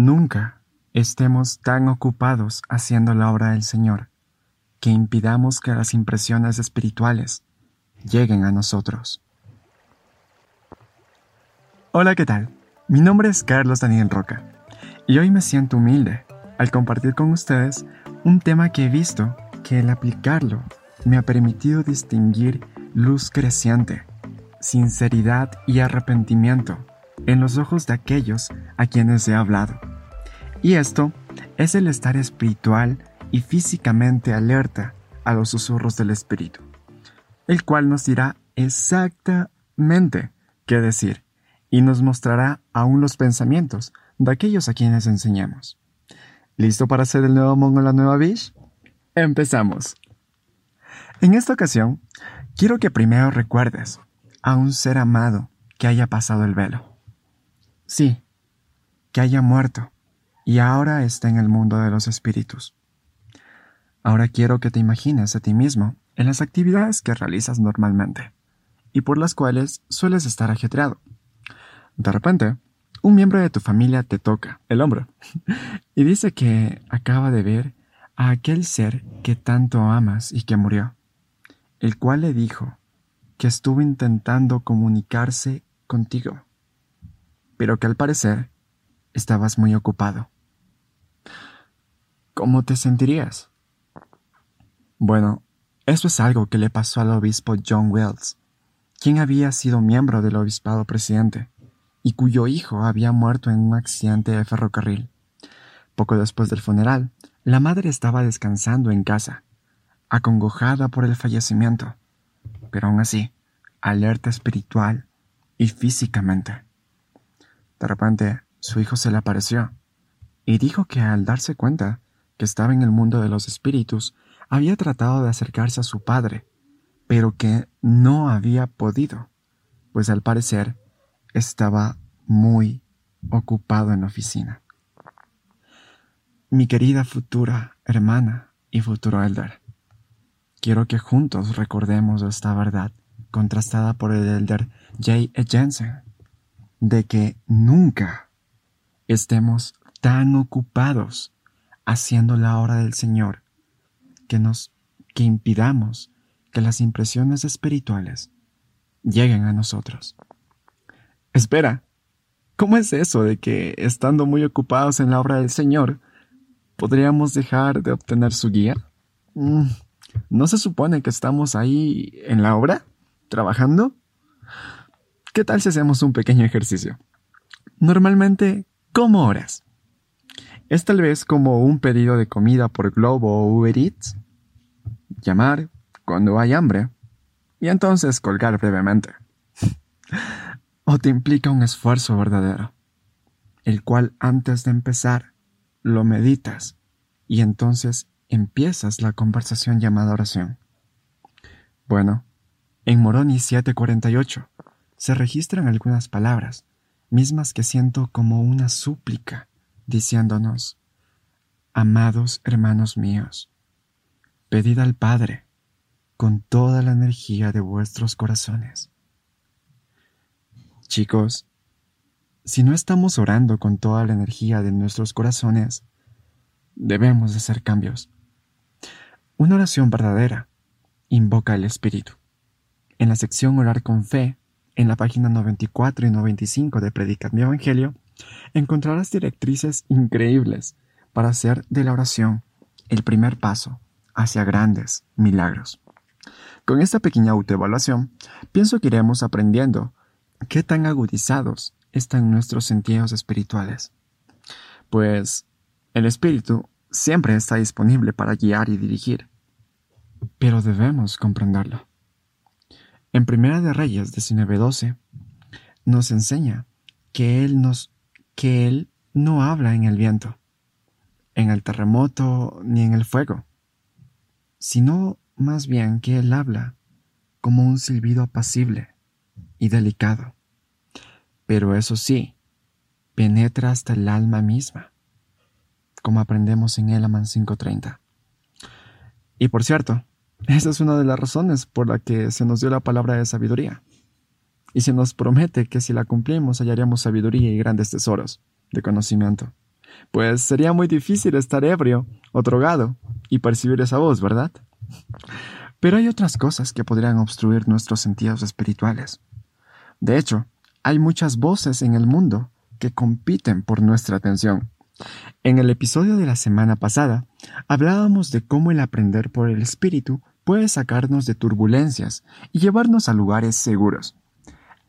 nunca estemos tan ocupados haciendo la obra del Señor que impidamos que las impresiones espirituales lleguen a nosotros. Hola, ¿qué tal? Mi nombre es Carlos Daniel Roca y hoy me siento humilde al compartir con ustedes un tema que he visto que el aplicarlo me ha permitido distinguir luz creciente, sinceridad y arrepentimiento en los ojos de aquellos a quienes he hablado. Y esto es el estar espiritual y físicamente alerta a los susurros del Espíritu, el cual nos dirá exactamente qué decir y nos mostrará aún los pensamientos de aquellos a quienes enseñamos. ¿Listo para hacer el nuevo Mongo la nueva Bish? Empezamos. En esta ocasión, quiero que primero recuerdes a un ser amado que haya pasado el velo. Sí, que haya muerto y ahora está en el mundo de los espíritus. Ahora quiero que te imagines a ti mismo en las actividades que realizas normalmente y por las cuales sueles estar ajetreado. De repente, un miembro de tu familia te toca el hombro y dice que acaba de ver a aquel ser que tanto amas y que murió, el cual le dijo que estuvo intentando comunicarse contigo, pero que al parecer estabas muy ocupado. ¿Cómo te sentirías? Bueno, eso es algo que le pasó al obispo John Wells, quien había sido miembro del obispado presidente y cuyo hijo había muerto en un accidente de ferrocarril. Poco después del funeral, la madre estaba descansando en casa, acongojada por el fallecimiento, pero aún así, alerta espiritual y físicamente. De repente, su hijo se le apareció y dijo que al darse cuenta que estaba en el mundo de los espíritus, había tratado de acercarse a su padre, pero que no había podido, pues al parecer estaba muy ocupado en la oficina. Mi querida futura hermana y futuro elder, quiero que juntos recordemos esta verdad contrastada por el elder J. E. Jensen, de que nunca estemos tan ocupados haciendo la obra del Señor que nos que impidamos que las impresiones espirituales lleguen a nosotros. Espera, ¿cómo es eso de que estando muy ocupados en la obra del Señor podríamos dejar de obtener su guía? Mm, ¿No se supone que estamos ahí en la obra, trabajando? ¿Qué tal si hacemos un pequeño ejercicio? Normalmente, ¿cómo oras? Es tal vez como un pedido de comida por Globo o Uber Eats. Llamar cuando hay hambre y entonces colgar brevemente. o te implica un esfuerzo verdadero, el cual antes de empezar lo meditas y entonces empiezas la conversación llamada oración. Bueno, en Moroni 748 se registran algunas palabras, mismas que siento como una súplica diciéndonos, Amados hermanos míos, pedid al Padre con toda la energía de vuestros corazones. Chicos, si no estamos orando con toda la energía de nuestros corazones, debemos hacer cambios. Una oración verdadera invoca el Espíritu. En la sección Orar con Fe, en la página 94 y 95 de Predicar mi Evangelio, encontrarás directrices increíbles para hacer de la oración el primer paso hacia grandes milagros. Con esta pequeña autoevaluación, pienso que iremos aprendiendo qué tan agudizados están nuestros sentidos espirituales. Pues el espíritu siempre está disponible para guiar y dirigir, pero debemos comprenderlo. En Primera de Reyes 19:12 nos enseña que Él nos que Él no habla en el viento, en el terremoto ni en el fuego, sino más bien que Él habla como un silbido apacible y delicado. Pero eso sí, penetra hasta el alma misma, como aprendemos en Elaman 5.30. Y por cierto, esa es una de las razones por la que se nos dio la palabra de sabiduría y se nos promete que si la cumplimos hallaremos sabiduría y grandes tesoros de conocimiento. Pues sería muy difícil estar ebrio o drogado y percibir esa voz, ¿verdad? Pero hay otras cosas que podrían obstruir nuestros sentidos espirituales. De hecho, hay muchas voces en el mundo que compiten por nuestra atención. En el episodio de la semana pasada, hablábamos de cómo el aprender por el espíritu puede sacarnos de turbulencias y llevarnos a lugares seguros.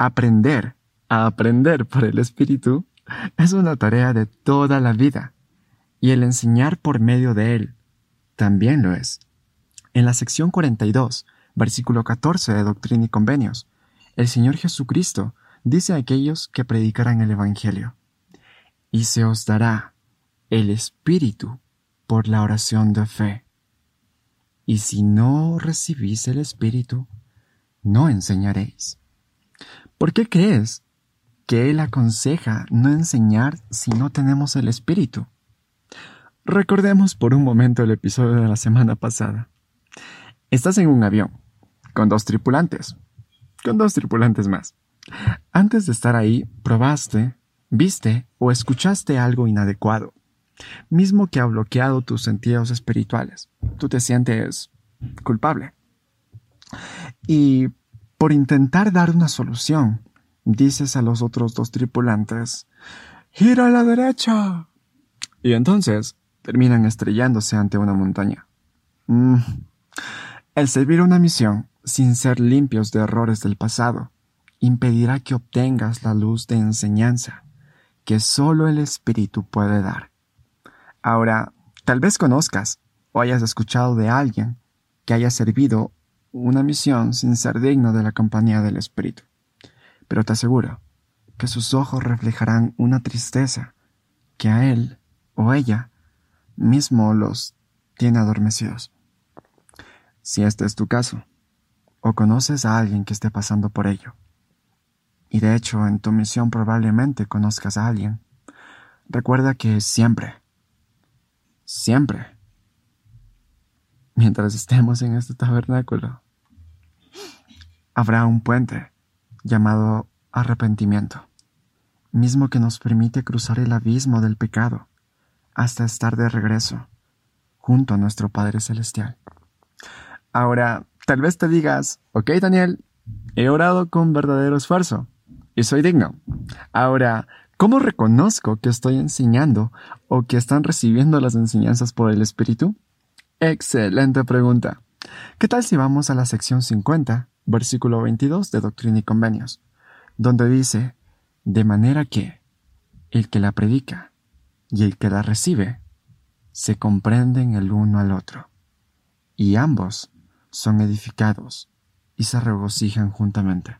Aprender a aprender por el espíritu es una tarea de toda la vida, y el enseñar por medio de él también lo es. En la sección 42, versículo 14 de Doctrina y Convenios, el Señor Jesucristo dice a aquellos que predicarán el Evangelio, y se os dará el Espíritu por la oración de fe. Y si no recibís el Espíritu, no enseñaréis. ¿Por qué crees que Él aconseja no enseñar si no tenemos el Espíritu? Recordemos por un momento el episodio de la semana pasada. Estás en un avión, con dos tripulantes, con dos tripulantes más. Antes de estar ahí, probaste, viste o escuchaste algo inadecuado, mismo que ha bloqueado tus sentidos espirituales. Tú te sientes culpable. Y por intentar dar una solución, dices a los otros dos tripulantes, gira a la derecha. Y entonces terminan estrellándose ante una montaña. Mm. El servir una misión sin ser limpios de errores del pasado impedirá que obtengas la luz de enseñanza que solo el Espíritu puede dar. Ahora, tal vez conozcas o hayas escuchado de alguien que haya servido una misión sin ser digno de la compañía del Espíritu, pero te aseguro que sus ojos reflejarán una tristeza que a él o ella mismo los tiene adormecidos. Si este es tu caso, o conoces a alguien que esté pasando por ello, y de hecho en tu misión probablemente conozcas a alguien, recuerda que siempre, siempre, mientras estemos en este tabernáculo, habrá un puente llamado arrepentimiento, mismo que nos permite cruzar el abismo del pecado hasta estar de regreso junto a nuestro Padre Celestial. Ahora, tal vez te digas, ok Daniel, he orado con verdadero esfuerzo y soy digno. Ahora, ¿cómo reconozco que estoy enseñando o que están recibiendo las enseñanzas por el Espíritu? Excelente pregunta. ¿Qué tal si vamos a la sección 50, versículo 22 de Doctrina y Convenios, donde dice, de manera que el que la predica y el que la recibe se comprenden el uno al otro, y ambos son edificados y se regocijan juntamente.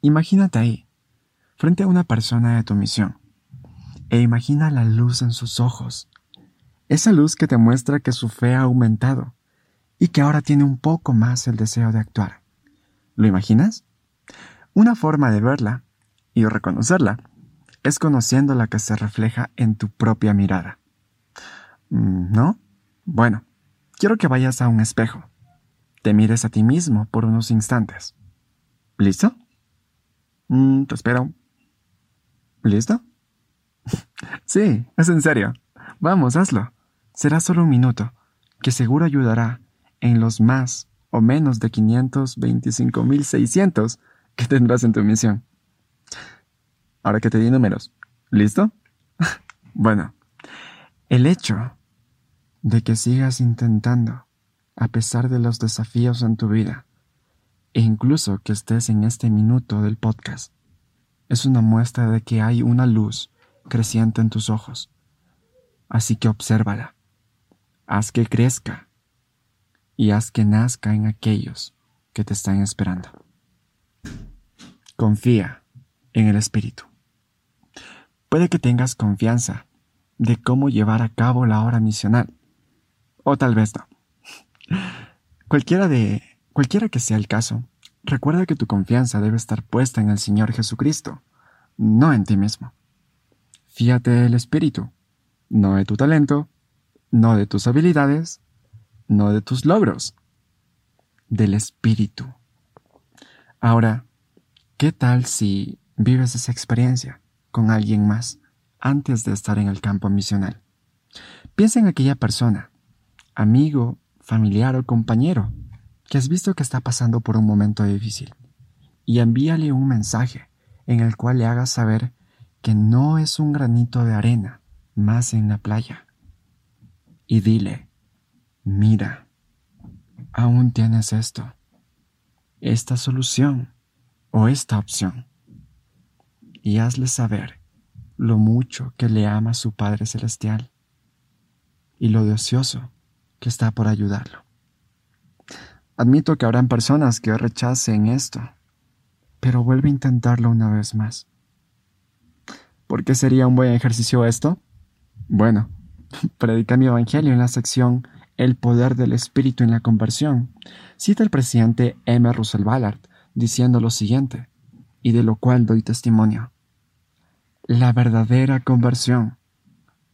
Imagínate ahí, frente a una persona de tu misión, e imagina la luz en sus ojos, esa luz que te muestra que su fe ha aumentado y que ahora tiene un poco más el deseo de actuar. ¿Lo imaginas? Una forma de verla y reconocerla es conociendo la que se refleja en tu propia mirada. Mm, ¿No? Bueno, quiero que vayas a un espejo. Te mires a ti mismo por unos instantes. ¿Listo? Mm, te espero. ¿Listo? sí, es en serio. Vamos, hazlo. Será solo un minuto, que seguro ayudará en los más o menos de 525.600 que tendrás en tu misión. Ahora que te di números. ¿Listo? bueno, el hecho de que sigas intentando, a pesar de los desafíos en tu vida, e incluso que estés en este minuto del podcast, es una muestra de que hay una luz creciente en tus ojos. Así que obsérvala, haz que crezca y haz que nazca en aquellos que te están esperando. Confía en el Espíritu. Puede que tengas confianza de cómo llevar a cabo la hora misional. O tal vez no. Cualquiera de cualquiera que sea el caso, recuerda que tu confianza debe estar puesta en el Señor Jesucristo, no en ti mismo. Fíate del Espíritu, no de tu talento, no de tus habilidades, no de tus logros, del Espíritu. Ahora, ¿qué tal si vives esa experiencia? con alguien más, antes de estar en el campo misional. Piensa en aquella persona, amigo, familiar o compañero, que has visto que está pasando por un momento difícil, y envíale un mensaje en el cual le hagas saber que no es un granito de arena más en la playa. Y dile, mira, aún tienes esto, esta solución o esta opción. Y hazle saber lo mucho que le ama su Padre Celestial y lo deseoso que está por ayudarlo. Admito que habrán personas que rechacen esto, pero vuelve a intentarlo una vez más. ¿Por qué sería un buen ejercicio esto? Bueno, predica mi evangelio en la sección El poder del Espíritu en la conversión. Cita el presidente M. Russell Ballard diciendo lo siguiente, y de lo cual doy testimonio. La verdadera conversión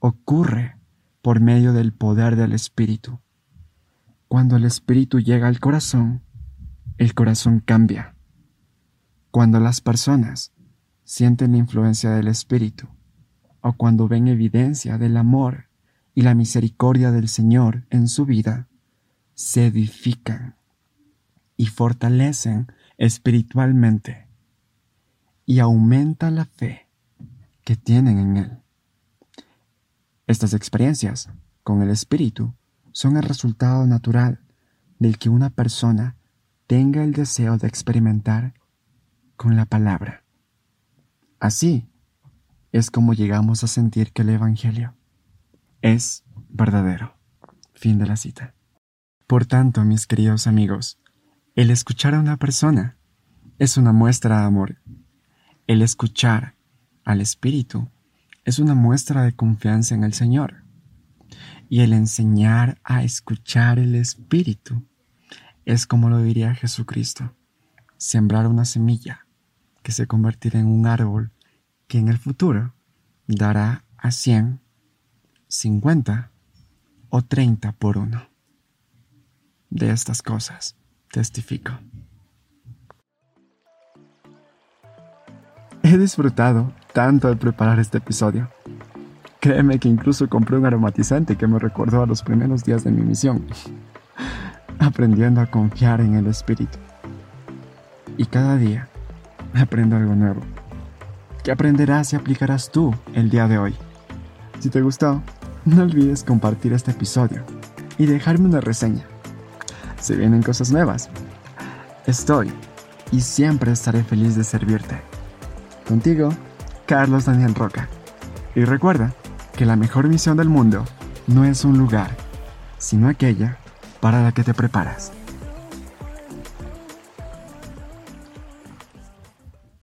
ocurre por medio del poder del Espíritu. Cuando el Espíritu llega al corazón, el corazón cambia. Cuando las personas sienten la influencia del Espíritu, o cuando ven evidencia del amor y la misericordia del Señor en su vida, se edifican y fortalecen espiritualmente y aumenta la fe que tienen en Él. Estas experiencias con el Espíritu son el resultado natural del que una persona tenga el deseo de experimentar con la palabra. Así es como llegamos a sentir que el Evangelio es verdadero. Fin de la cita. Por tanto, mis queridos amigos, el escuchar a una persona es una muestra de amor. El escuchar al Espíritu es una muestra de confianza en el Señor. Y el enseñar a escuchar el Espíritu es como lo diría Jesucristo, sembrar una semilla que se convertirá en un árbol que en el futuro dará a 100, 50 o 30 por uno. De estas cosas testifico. He disfrutado tanto de preparar este episodio. Créeme que incluso compré un aromatizante que me recordó a los primeros días de mi misión, aprendiendo a confiar en el Espíritu. Y cada día aprendo algo nuevo. ¿Qué aprenderás y aplicarás tú el día de hoy? Si te gustó, no olvides compartir este episodio y dejarme una reseña se vienen cosas nuevas. Estoy y siempre estaré feliz de servirte. Contigo, Carlos Daniel Roca. Y recuerda que la mejor misión del mundo no es un lugar, sino aquella para la que te preparas.